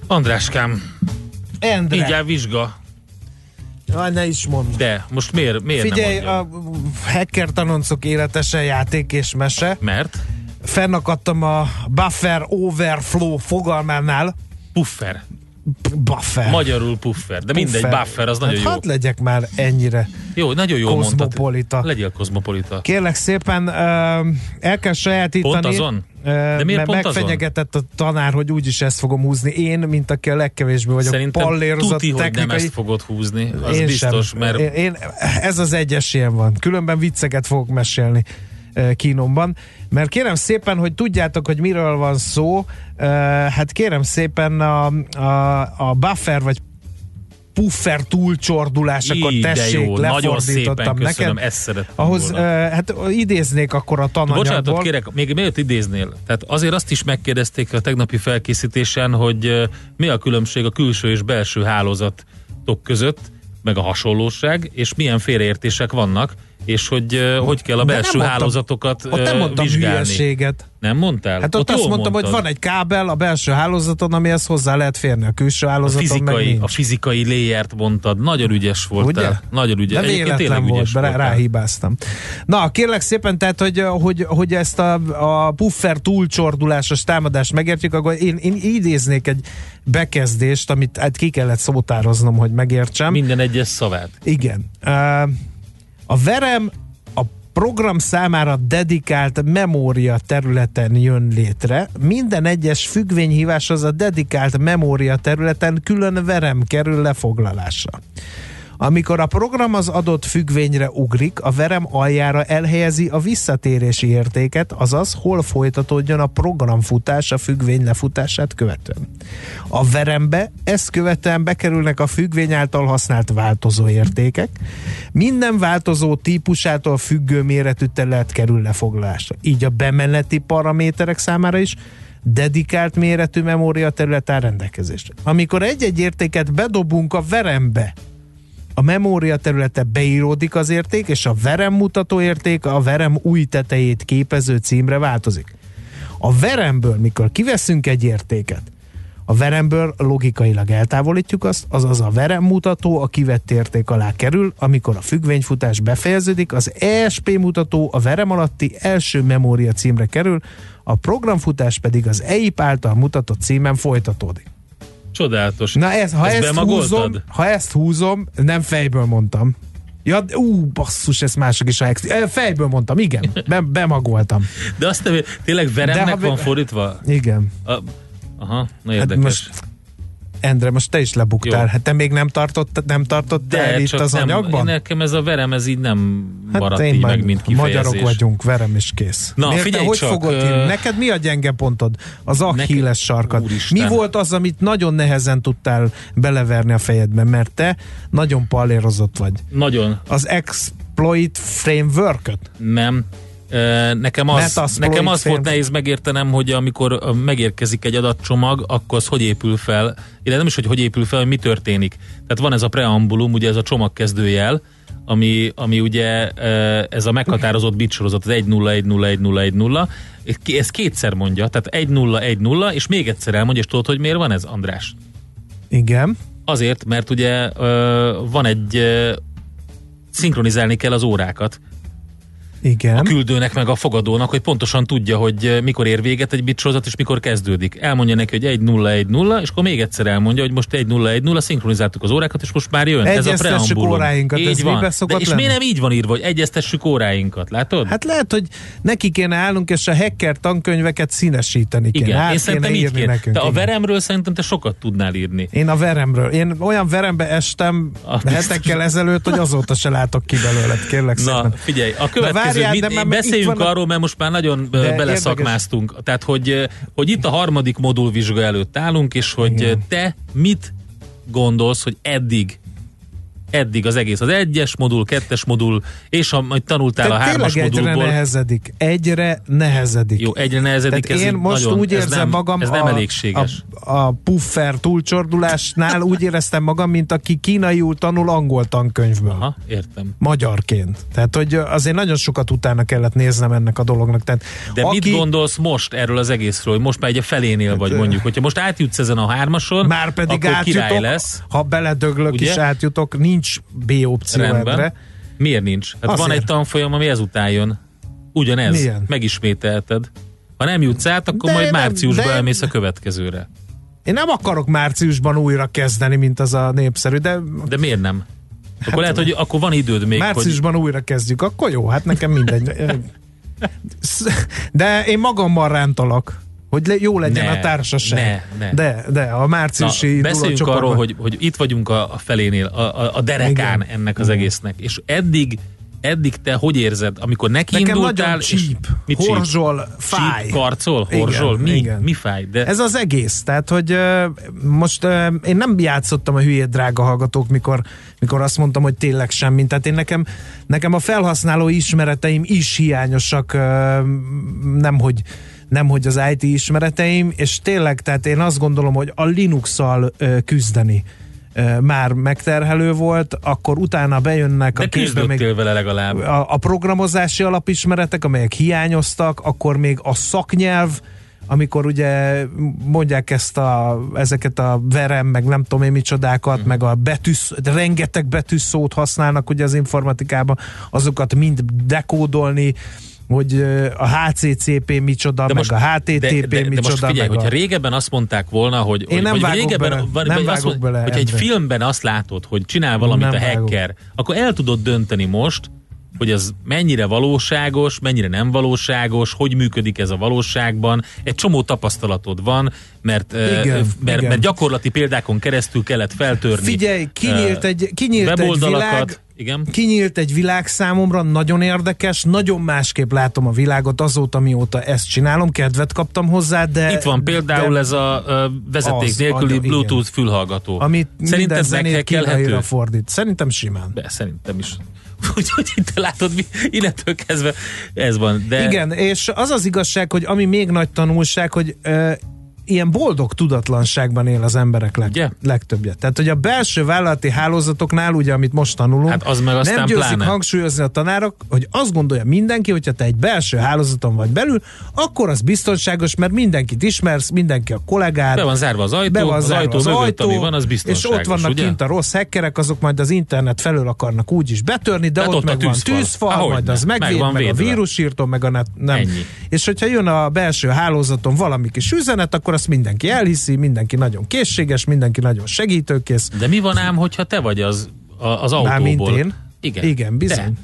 Speaker 1: Andráskám,
Speaker 2: Endre.
Speaker 1: így áll vizsga.
Speaker 2: Jaj, ne is mondd.
Speaker 1: De most miért, miért
Speaker 2: Figyelj,
Speaker 1: nem
Speaker 2: a hacker tanoncok életese játék és mese.
Speaker 1: Mert?
Speaker 2: Fennakadtam a buffer overflow fogalmánál.
Speaker 1: Puffer.
Speaker 2: Buffer.
Speaker 1: Magyarul puffer. De mindegy, buffer, az nagyon
Speaker 2: hát
Speaker 1: jó.
Speaker 2: Hadd legyek már ennyire
Speaker 1: Jó, nagyon jó mondtad.
Speaker 2: kozmopolita.
Speaker 1: Legyél kozmopolita.
Speaker 2: Kérlek szépen, uh, el kell sajátítani.
Speaker 1: Pont azon?
Speaker 2: De
Speaker 1: miért pont azon?
Speaker 2: megfenyegetett a tanár, hogy úgyis ezt fogom húzni. Én, mint aki a legkevésbé vagyok
Speaker 1: Szerintem
Speaker 2: pallérozott
Speaker 1: tuti, hogy nem
Speaker 2: technikai.
Speaker 1: ezt fogod húzni. Az
Speaker 2: én
Speaker 1: biztos,
Speaker 2: sem.
Speaker 1: mert
Speaker 2: Én, én, ez az egyes ilyen van. Különben vicceket fogok mesélni kínomban. Mert kérem szépen, hogy tudjátok, hogy miről van szó, hát kérem szépen a, a, a buffer vagy puffer túlcsordulásokat
Speaker 1: Így,
Speaker 2: tessék,
Speaker 1: jó, nagyon
Speaker 2: lefordítottam neked.
Speaker 1: ezt
Speaker 2: Ahhoz,
Speaker 1: volna.
Speaker 2: eh, hát idéznék akkor a tananyagból.
Speaker 1: Bocsánatot kérek, még mielőtt idéznél, tehát azért azt is megkérdezték a tegnapi felkészítésen, hogy ö, mi a különbség a külső és belső hálózatok között, meg a hasonlóság, és milyen félreértések vannak, és hogy hogy kell a belső
Speaker 2: mondtam-
Speaker 1: hálózatokat
Speaker 2: Ott nem mondtam
Speaker 1: vizsgálni.
Speaker 2: hülyeséget.
Speaker 1: Nem mondtál?
Speaker 2: Hát ott, azt
Speaker 1: jól
Speaker 2: mondtam, hogy
Speaker 1: mondtad.
Speaker 2: van egy kábel a belső hálózaton, amihez hozzá lehet férni a külső
Speaker 1: a
Speaker 2: hálózaton, meg
Speaker 1: fizikai, a fizikai léjert mondtad, nagyon ügyes voltál.
Speaker 2: Ugye?
Speaker 1: Nagyon ügyes.
Speaker 2: De véletlen volt,
Speaker 1: ügyes
Speaker 2: rá, ráhibáztam. Na, kérlek szépen, tehát, hogy, hogy, hogy ezt a, a puffer túlcsordulásos támadást megértjük, akkor én, én idéznék egy bekezdést, amit hát ki kellett szótároznom, hogy megértsem.
Speaker 1: Minden egyes szavát.
Speaker 2: Igen. Uh, A verem a program számára dedikált memória területen jön létre. Minden egyes függvényhíváshoz a dedikált memória területen külön verem kerül lefoglalásra. Amikor a program az adott függvényre ugrik, a verem aljára elhelyezi a visszatérési értéket, azaz hol folytatódjon a programfutás a függvény lefutását követően. A verembe ezt követően bekerülnek a függvény által használt változó értékek. Minden változó típusától függő méretű terület kerül lefoglalásra. Így a bemeneti paraméterek számára is dedikált méretű memória terület áll rendelkezésre. Amikor egy-egy értéket bedobunk a verembe, a memória területe beíródik az érték, és a verem mutató érték a verem új tetejét képező címre változik. A veremből, mikor kiveszünk egy értéket, a veremből logikailag eltávolítjuk azt, azaz a verem mutató a kivett érték alá kerül, amikor a függvényfutás befejeződik, az ESP mutató a verem alatti első memória címre kerül, a programfutás pedig az EIP által mutatott címen folytatódik.
Speaker 1: Csodálatos.
Speaker 2: Na ez, ha
Speaker 1: Ezt
Speaker 2: ezt, húzom, ha ezt húzom, nem fejből mondtam. Ja, ú, basszus, ez mások is. ex- Fejből mondtam, igen. Be, bemagoltam.
Speaker 1: De azt nem, tényleg veremnek
Speaker 2: De ha-
Speaker 1: van fordítva?
Speaker 2: Igen.
Speaker 1: A, aha, na
Speaker 2: Hát
Speaker 1: érdekes.
Speaker 2: most, Endre, most te is lebuktál.
Speaker 1: Jó.
Speaker 2: Hát te még nem tartott, nem tartott el itt az
Speaker 1: nem,
Speaker 2: anyagban?
Speaker 1: nekem ez a verem, ez így nem
Speaker 2: Hát
Speaker 1: maradt így
Speaker 2: meg
Speaker 1: mint kifejezés.
Speaker 2: Magyarok vagyunk, verem is kész.
Speaker 1: Na,
Speaker 2: Miért,
Speaker 1: figyelj
Speaker 2: te hogy
Speaker 1: csak,
Speaker 2: fogod
Speaker 1: ö?
Speaker 2: Neked mi a gyenge pontod? Az Achilles sarkad.
Speaker 1: Úristen.
Speaker 2: Mi volt az, amit nagyon nehezen tudtál beleverni a fejedbe? Mert te nagyon pallérozott vagy.
Speaker 1: Nagyon.
Speaker 2: Az exploit framework
Speaker 1: Nem. Nekem az, nekem az volt nehéz megértenem, hogy amikor megérkezik egy adatcsomag, akkor az hogy épül fel, illetve nem is, hogy hogy épül fel, hogy mi történik. Tehát van ez a preambulum, ugye ez a csomagkezdőjel, ami, ami ugye ez a meghatározott bit sorozat, az 1-0-1-0-1-0-1-0, ez kétszer mondja, tehát 1-0-1-0, és még egyszer elmondja, és tudod, hogy miért van ez, András?
Speaker 2: Igen.
Speaker 1: Azért, mert ugye van egy szinkronizálni kell az órákat,
Speaker 2: Igen.
Speaker 1: a küldőnek meg a fogadónak, hogy pontosan tudja, hogy eh, mikor ér véget egy bitsorozat, és mikor kezdődik. Elmondja neki, hogy 1-0-1-0, és akkor még egyszer elmondja, hogy most 1-0-1-0, szinkronizáltuk az órákat, és most már jön. Ez a preambulum.
Speaker 2: óráinkat,
Speaker 1: Így
Speaker 2: ez
Speaker 1: van. De, és miért nem így van írva, hogy egyeztessük óráinkat, látod?
Speaker 2: Hát lehet, hogy neki kéne állnunk, és a hacker tankönyveket színesíteni kéne.
Speaker 1: Igen,
Speaker 2: Át
Speaker 1: én szerintem így kéne.
Speaker 2: nekünk.
Speaker 1: Te a veremről szerintem te sokat tudnál írni.
Speaker 2: Én a veremről. Én olyan verembe estem
Speaker 1: Ah, biztos.
Speaker 2: hetekkel ezelőtt, hogy azóta se látok ki belőle, kérlek
Speaker 1: Na,
Speaker 2: szépen.
Speaker 1: figyelj, a
Speaker 2: Na,
Speaker 1: következő,
Speaker 2: várjál,
Speaker 1: mit, beszéljünk
Speaker 2: van
Speaker 1: arról, mert most már nagyon
Speaker 2: De
Speaker 1: beleszakmáztunk. Tehát, hogy, hogy itt a harmadik modulvizsga előtt állunk, és hogy
Speaker 2: Igen.
Speaker 1: te mit gondolsz, hogy eddig Eddig az egész. Az egyes modul, kettes modul, és ha majd tanultál
Speaker 2: Tehát
Speaker 1: a hármas
Speaker 2: egyre
Speaker 1: modulból.
Speaker 2: nehezedik. Egyre nehezedik.
Speaker 1: Jó, egyre nehezedik.
Speaker 2: Tehát
Speaker 1: ez
Speaker 2: én most
Speaker 1: nagyon,
Speaker 2: úgy érzem
Speaker 1: nem,
Speaker 2: magam
Speaker 1: Ez nem
Speaker 2: a,
Speaker 1: elégséges.
Speaker 2: A, a puffer túlcsordulásnál úgy éreztem magam, mint aki kínaiul tanul angol tankönyvből.
Speaker 1: Aha, értem.
Speaker 2: Magyarként. Tehát, hogy azért nagyon sokat utána kellett néznem ennek a dolognak. Tehát,
Speaker 1: De aki... mit gondolsz most erről az egészről, hogy most már egy a felénél vagy mondjuk, hogyha most átjutsz ezen a hármason,
Speaker 2: Már pedig
Speaker 1: akkor király
Speaker 2: átjutok,
Speaker 1: lesz.
Speaker 2: ha beledöglök
Speaker 1: Ugye?
Speaker 2: is átjutok, nincs B opció
Speaker 1: Rendben.
Speaker 2: erre.
Speaker 1: Miért nincs? Hát van egy tanfolyam, ami ezután jön. Ugyanez.
Speaker 2: Milyen?
Speaker 1: Megismételted. Ha nem jutsz át, akkor
Speaker 2: De
Speaker 1: majd
Speaker 2: nem,
Speaker 1: márciusban
Speaker 2: de-
Speaker 1: elmész a következőre.
Speaker 2: Én nem akarok márciusban újra kezdeni, mint az a népszerű, de
Speaker 1: De miért nem? Akkor lehet, hogy akkor van időd még, hogy...
Speaker 2: márciusban újra kezdjük, akkor jó, hát nekem mindegy. De én magammal rántalak, hogy le, jó legyen
Speaker 1: Ne,
Speaker 2: a társaság.
Speaker 1: ne, ne.
Speaker 2: De, de a márciusi
Speaker 1: Na, beszéljünk arról, hogy, hogy itt vagyunk a, a felénél, a, a, a derekán
Speaker 2: Igen.
Speaker 1: ennek az egésznek, és eddig eddig te hogy érzed, amikor neki
Speaker 2: Nekem
Speaker 1: indultál, és
Speaker 2: csíp,
Speaker 1: mit csíp?
Speaker 2: horzsol, fáj.
Speaker 1: Csíp, karcol,
Speaker 2: Igen,
Speaker 1: horzsol, mi,
Speaker 2: igen.
Speaker 1: mi fáj? De
Speaker 2: Ez az egész. Tehát, hogy most én nem játszottam a hülyét, drága hallgatók, mikor, mikor azt mondtam, hogy tényleg semmi. Tehát én nekem, nekem a felhasználó ismereteim is hiányosak, ö, nemhogy nemhogy az IT ismereteim, és tényleg, tehát én azt gondolom, hogy a Linux-szal küzdeni már megterhelő volt, akkor utána bejönnek
Speaker 1: de
Speaker 2: a képbe még
Speaker 1: vele legalább.
Speaker 2: a, a programozási alapismeretek, amelyek hiányoztak, akkor még a szaknyelv, amikor ugye mondják ezt a, ezeket a verem, meg nem tudom én micsodákat, mm. meg a betűsz, rengeteg betűszót használnak ugye az informatikában, azokat mind dekódolni, hogy a HCCP micsoda, meg a HTTP
Speaker 1: de, de, de
Speaker 2: micsoda.
Speaker 1: most figyelj,
Speaker 2: meg
Speaker 1: hogyha
Speaker 2: a...
Speaker 1: régebben azt mondták volna, hogy,
Speaker 2: Én nem vágok
Speaker 1: régebben,
Speaker 2: bele,
Speaker 1: vagy,
Speaker 2: nem
Speaker 1: vagy
Speaker 2: vágok
Speaker 1: mond,
Speaker 2: bele
Speaker 1: hogyha egy filmben azt látod, hogy csinál valamit
Speaker 2: Nem
Speaker 1: a
Speaker 2: vágok.
Speaker 1: hacker, akkor el tudod dönteni most, hogy ez mennyire valóságos, mennyire nem valóságos, hogy működik ez a valóságban. Egy csomó tapasztalatod van, mert,
Speaker 2: Igen,
Speaker 1: mert,
Speaker 2: igen.
Speaker 1: mert gyakorlati példákon keresztül kellett feltörni.
Speaker 2: Figyelj, kinyílt egy, kinyílt egy világ,
Speaker 1: Igen.
Speaker 2: kinyílt egy világ számomra, nagyon érdekes, nagyon másképp látom a világot azóta, mióta ezt csinálom, kedvet kaptam hozzá, de...
Speaker 1: Itt van például
Speaker 2: de,
Speaker 1: ez a vezeték
Speaker 2: Az,
Speaker 1: nélküli
Speaker 2: anya,
Speaker 1: Bluetooth fülhallgató.
Speaker 2: Amit minden
Speaker 1: Szerinted
Speaker 2: kínaira
Speaker 1: meghekkelhető?
Speaker 2: fordít. Szerintem simán.
Speaker 1: Be, szerintem is. Úgyhogy itt látod, mi, innentől kezdve ez van. De
Speaker 2: Igen, és az az igazság, hogy ami még nagy tanulság, hogy ö, ilyen boldog tudatlanságban él az emberek leg,
Speaker 1: Ugye?
Speaker 2: legtöbbje. Tehát, hogy a belső vállalati hálózatoknál, ugye, amit most tanulunk,
Speaker 1: Hát az meg aztán
Speaker 2: nem győzik
Speaker 1: pláne.
Speaker 2: hangsúlyozni a tanárok, hogy azt gondolja mindenki, hogyha te egy belső hálózaton vagy belül, akkor az biztonságos, mert mindenkit ismersz, mindenki a kollégád.
Speaker 1: Be van zárva az ajtó,
Speaker 2: be van
Speaker 1: az
Speaker 2: zárva
Speaker 1: ajtó
Speaker 2: az
Speaker 1: mögött,
Speaker 2: ajtó,
Speaker 1: ami van, az biztonságos,
Speaker 2: És ott vannak
Speaker 1: ugye?
Speaker 2: kint a rossz hackerek, azok majd az internet felől akarnak úgy is betörni, de
Speaker 1: Hát
Speaker 2: ott,
Speaker 1: ott a
Speaker 2: meg van
Speaker 1: tűzfal.
Speaker 2: tűzfal,
Speaker 1: Ahogy
Speaker 2: majd
Speaker 1: ne.
Speaker 2: az
Speaker 1: Meg
Speaker 2: megvéd,
Speaker 1: van
Speaker 2: meg, a vírusírtó, meg a net, nem.
Speaker 1: Ennyi.
Speaker 2: És hogyha jön a belső hálózaton valami kis üzenet, akkor azt mindenki elhiszi, mindenki nagyon készséges, mindenki nagyon segítőkész.
Speaker 1: De mi van ám, hogyha te vagy az, az autóból?
Speaker 2: Mármint én?
Speaker 1: Igen.
Speaker 2: Igen, bizony.
Speaker 1: Te.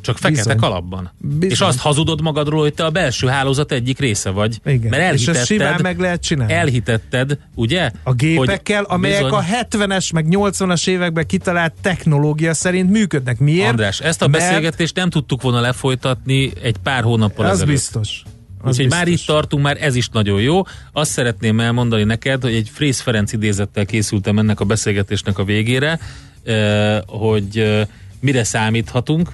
Speaker 1: Csak fekete
Speaker 2: Bizony.
Speaker 1: kalapban.
Speaker 2: Bizony.
Speaker 1: És azt hazudod magadról, hogy te a belső hálózat egyik része vagy.
Speaker 2: Igen.
Speaker 1: Mert
Speaker 2: És
Speaker 1: elhitetted,
Speaker 2: ezt simán meg lehet csinálni.
Speaker 1: elhitetted, ugye?
Speaker 2: A gépekkel,
Speaker 1: hogy
Speaker 2: amelyek
Speaker 1: bizony-
Speaker 2: a 70-es meg 80-as években kitalált technológia szerint működnek. Miért?
Speaker 1: András, ezt a
Speaker 2: Mert
Speaker 1: beszélgetést nem tudtuk volna lefolytatni egy pár hónappal ezelőtt.
Speaker 2: biztos.
Speaker 1: Úgyhogy
Speaker 2: biztos.
Speaker 1: már itt tartunk, már ez is nagyon jó. Azt szeretném elmondani neked, hogy egy Frész Ferenc idézettel készültem ennek a beszélgetésnek a végére, eh, hogy eh, mire számíthatunk,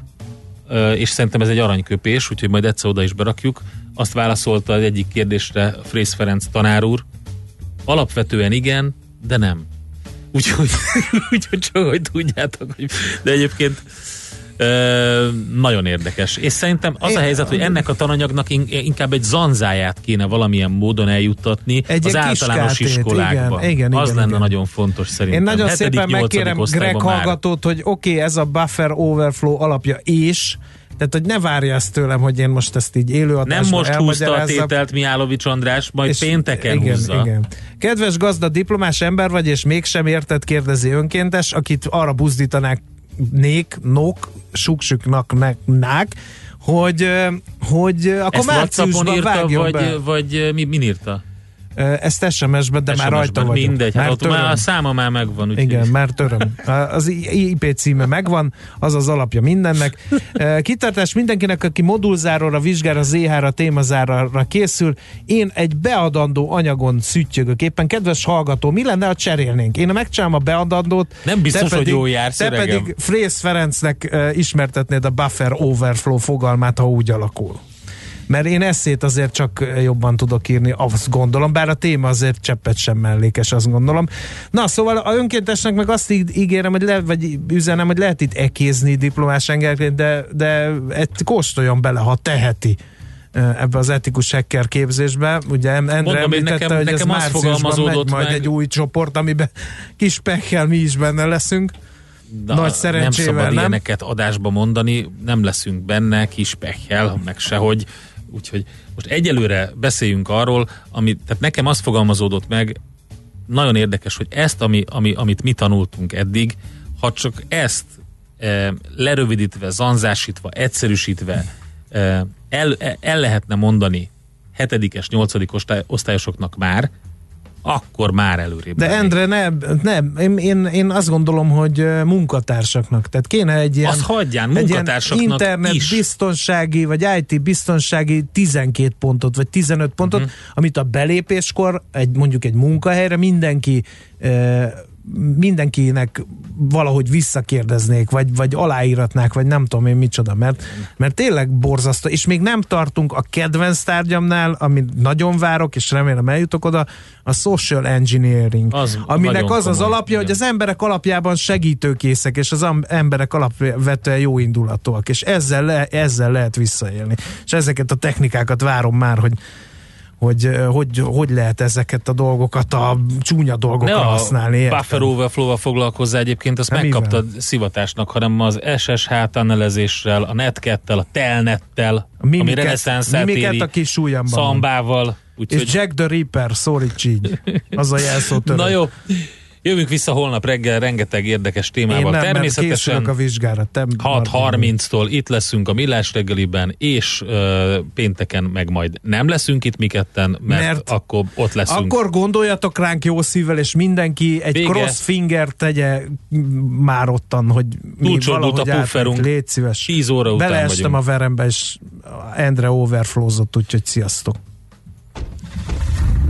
Speaker 1: eh, és szerintem ez egy aranyköpés, úgyhogy majd egyszer oda is berakjuk. Azt válaszolta az egyik kérdésre Frész Ferenc tanár úr, alapvetően igen, de nem. Úgyhogy, úgyhogy csak, hogy tudjátok, hogy de egyébként Ö, nagyon érdekes. És szerintem az a helyzet, hogy ennek a tananyagnak in- inkább egy zanzáját kéne valamilyen módon eljuttatni
Speaker 2: Egy
Speaker 1: az általános
Speaker 2: kiskátét,
Speaker 1: iskolákban.
Speaker 2: igen, igen,
Speaker 1: az
Speaker 2: igen,
Speaker 1: lenne
Speaker 2: igen.
Speaker 1: nagyon fontos szerintem.
Speaker 2: Én nagyon
Speaker 1: Hetedik,
Speaker 2: szépen megkérem Greg
Speaker 1: már.
Speaker 2: hallgatót, hogy oké, okay, ez a buffer overflow alapja és, tehát hogy ne várja ezt tőlem, hogy én most ezt így élőadásban
Speaker 1: Nem most húzta a tételt Mihálovics András, majd
Speaker 2: És-
Speaker 1: pénteken
Speaker 2: igen,
Speaker 1: húzza.
Speaker 2: Igen. Kedves gazda, diplomás ember vagy, és mégsem érted, kérdezi önkéntes, akit arra buzdítanák nék, nok, suksüknak, nek, nák, hogy, hogy akkor
Speaker 1: Ezt
Speaker 2: márciusban
Speaker 1: írta,
Speaker 2: vágjon
Speaker 1: vagy,
Speaker 2: be.
Speaker 1: vagy mi, min írta?
Speaker 2: Ezt SMS-be, de már rajta vagyok.
Speaker 1: Mindegy, már, hát már a száma már megvan.
Speaker 2: Úgy Igen, már töröm. Az IP címe megvan, az az alapja mindennek. Kitartás mindenkinek, aki modulzáróra, vizsgára, ZH-ra, témazára készül. Én egy beadandó anyagon szüttyögök éppen. Kedves hallgató, mi lenne, ha cserélnénk? Én megcsinálom a beadandót.
Speaker 1: Nem biztos, pedig, hogy jó jársz,
Speaker 2: Te öregem. pedig Frész Ferencnek ismertetnéd a buffer overflow fogalmát, ha úgy alakul mert én eszét azért csak jobban tudok írni, azt gondolom, bár a téma azért cseppet sem mellékes, azt gondolom. Na, szóval a önkéntesnek meg azt ígérem, hogy le, vagy üzenem, hogy lehet itt ekézni diplomás engelként, de, de kóstoljon bele, ha teheti ebbe az etikus hacker képzésbe. Ugye Endre Mondom, említette, nekem, hogy nekem ez márciusban megy majd meg. egy új csoport, amiben kis pekkel mi is benne leszünk.
Speaker 1: Na, Nagy szerencsével, nem szabad nem? ilyeneket adásba mondani, nem leszünk benne, kis pekkel, meg sehogy. Úgyhogy most egyelőre beszéljünk arról, ami, tehát nekem az fogalmazódott meg, nagyon érdekes, hogy ezt, ami, ami, amit mi tanultunk eddig, ha csak ezt e, lerövidítve, zanzásítva, egyszerűsítve e, el, el lehetne mondani hetedikes, nyolcadik osztály, osztályosoknak már, akkor már előrébb.
Speaker 2: De Endre, nem, nem én, én, én azt gondolom, hogy munkatársaknak. Tehát kéne egy ilyen,
Speaker 1: azt hagyján, egy ilyen
Speaker 2: internet
Speaker 1: is.
Speaker 2: biztonsági, vagy IT biztonsági 12 pontot, vagy 15 pontot, uh-huh. amit a belépéskor egy, mondjuk egy munkahelyre mindenki mindenkinek valahogy visszakérdeznék, vagy, vagy aláíratnák, vagy nem tudom én micsoda, mert, mert tényleg borzasztó, és még nem tartunk a kedvenc tárgyamnál, amit nagyon várok, és remélem eljutok oda, a social engineering, az aminek az komoly, az alapja, igen. hogy az emberek alapjában segítőkészek, és az emberek alapvetően jó indulatúak, és ezzel, le, ezzel lehet visszaélni. És ezeket a technikákat várom már, hogy hogy, hogy hogy lehet ezeket a dolgokat, a csúnya dolgokra ne használni.
Speaker 1: A buffer overflow-val foglalkozza egyébként, azt Nem megkaptad mivel? szivatásnak, hanem az SSH tunnelezéssel, a netkettel, a telnettel,
Speaker 2: mimiket, ami reneszánszát éri,
Speaker 1: a kis szambával.
Speaker 2: Úgyhogy... És Jack the Ripper, szólíts így. Az a jelszó
Speaker 1: Na jó. Jövünk vissza holnap reggel rengeteg érdekes témával. Én nem, Természetesen
Speaker 2: a vizsgára.
Speaker 1: 6.30-tól itt leszünk a Millás reggeliben, és uh, pénteken meg majd nem leszünk itt mi ketten, mert, mert akkor ott leszünk.
Speaker 2: Akkor gondoljatok ránk jó szívvel, és mindenki egy Vége. cross finger tegye már ottan, hogy mi valahogy a pufferunk. Légy szíves.
Speaker 1: 10 óra után
Speaker 2: Beleestem
Speaker 1: vagyunk.
Speaker 2: a verembe, és Endre overflowzott, úgyhogy sziasztok.